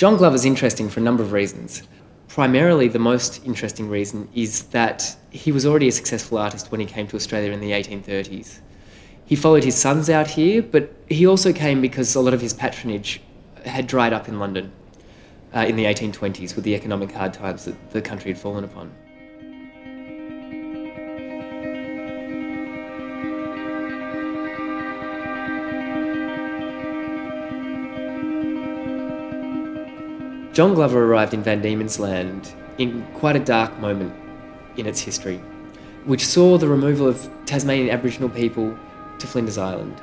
John Glover's interesting for a number of reasons. Primarily, the most interesting reason is that he was already a successful artist when he came to Australia in the 1830s. He followed his sons out here, but he also came because a lot of his patronage had dried up in London uh, in the 1820s with the economic hard times that the country had fallen upon. John Glover arrived in Van Diemen's Land in quite a dark moment in its history, which saw the removal of Tasmanian Aboriginal people to Flinders Island.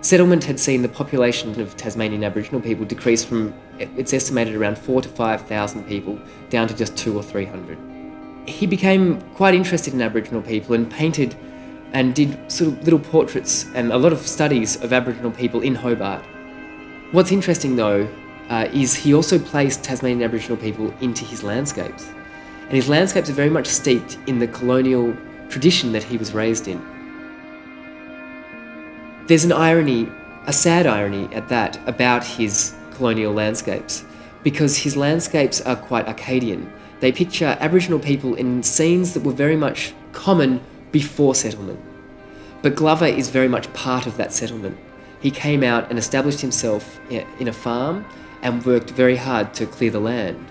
Settlement had seen the population of Tasmanian Aboriginal people decrease from it's estimated around four to five thousand people down to just two or three hundred. He became quite interested in Aboriginal people and painted and did sort of little portraits and a lot of studies of Aboriginal people in Hobart. What's interesting though uh, is he also placed Tasmanian Aboriginal people into his landscapes. And his landscapes are very much steeped in the colonial tradition that he was raised in. There's an irony, a sad irony at that, about his colonial landscapes, because his landscapes are quite Arcadian. They picture Aboriginal people in scenes that were very much common before settlement. But Glover is very much part of that settlement. He came out and established himself in a farm and worked very hard to clear the land.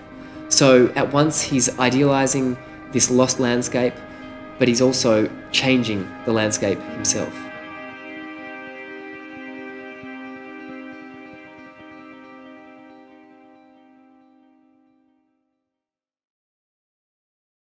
So at once he's idealising this lost landscape, but he's also changing the landscape himself.